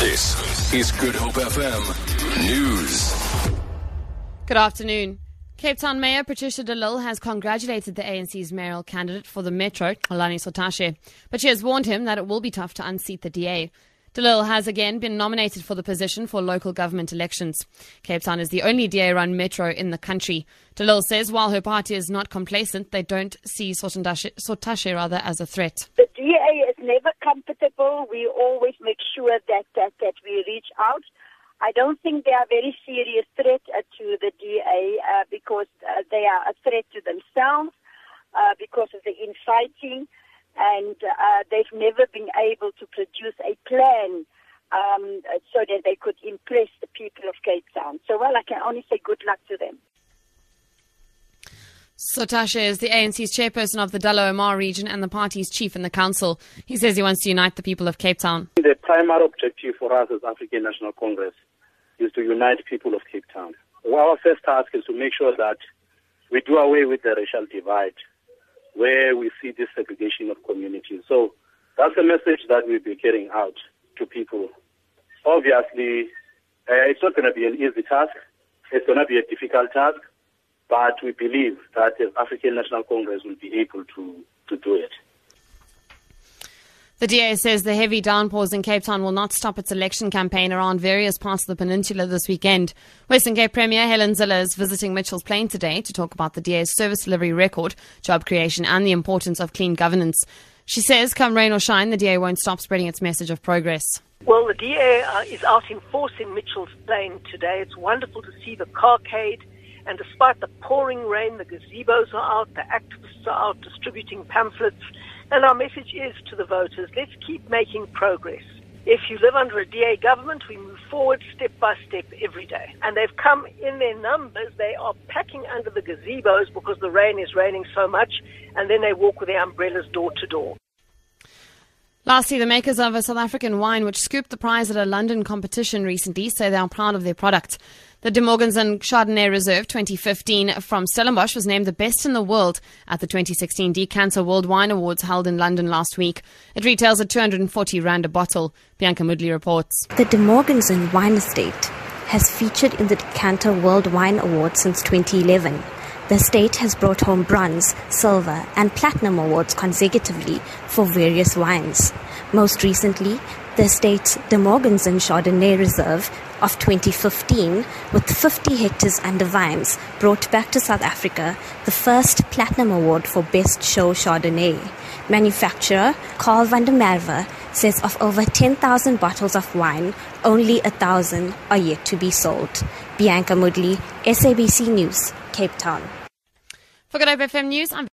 This is Good Hope FM News. Good afternoon. Cape Town Mayor Patricia de Lille has congratulated the ANC's mayoral candidate for the Metro, Xolani Sotashe, but she has warned him that it will be tough to unseat the DA. De Lille has again been nominated for the position for local government elections. Cape Town is the only DA run metro in the country. De Lille says while her party is not complacent, they don't see Sotashe rather as a threat. The DA is never comfortable. We always make sure that, that, that we reach out. I don't think they are a very serious threat uh, to the DA uh, because uh, they are a threat to themselves uh, because of the inciting, and uh, they've never been able to produce a plan um, so that they could impress the people of Cape Town. So, well, I can only say good luck to them. Sotashe is the ANC's chairperson of the Dullah Omar region and the party's chief in the council. He says he wants to unite the people of Cape Town. The primary objective for us as African National Congress is to unite people of Cape Town. Well, our first task is to make sure that we do away with the racial divide where we see this segregation of communities. So that's a message that we'll be carrying out to people. Obviously, uh, it's not going to be an easy task. It's going to be a difficult task, but we believe that the African National Congress will be able to, to do it. The DA says the heavy downpours in Cape Town will not stop its election campaign around various parts of the peninsula this weekend. Western Cape Premier Helen Zille is visiting Mitchell's Plain today to talk about the DA's service delivery record, job creation, and the importance of clean governance. She says, come rain or shine, the DA won't stop spreading its message of progress. Well, the DA uh, is out in force in Mitchell's Plain today. It's wonderful to see the carcade. And despite the pouring rain, the gazebos are out, the activists are out distributing pamphlets. And our message is to the voters let's keep making progress. If you live under a DA government, we move forward step by step every day. And they've come in their numbers. They are packing under the gazebos because the rain is raining so much, and then they walk with their umbrellas door to door. Lastly, the makers of a South African wine which scooped the prize at a London competition recently say they are proud of their product. The DeMorgenzon Chardonnay Reserve 2015 from Stellenbosch was named the best in the world at the 2016 Decanter World Wine Awards held in London last week. It retails at 240 rand a bottle. Bianca Moodley reports. The DeMorgenzon Wine Estate has featured in the Decanter World Wine Awards since 2011. The state has brought home bronze, silver, and platinum awards consecutively for various wines. Most recently, the state's DeMorgenzon Chardonnay Reserve of 2015, with 50 hectares under vines, brought back to South Africa the first platinum award for Best Show Chardonnay. Manufacturer Carl van der Merwe says of over 10,000 bottles of wine, only a thousand are yet to be sold. Bianca Moodley, SABC News, Cape Town. For Good Hope FM News, I'm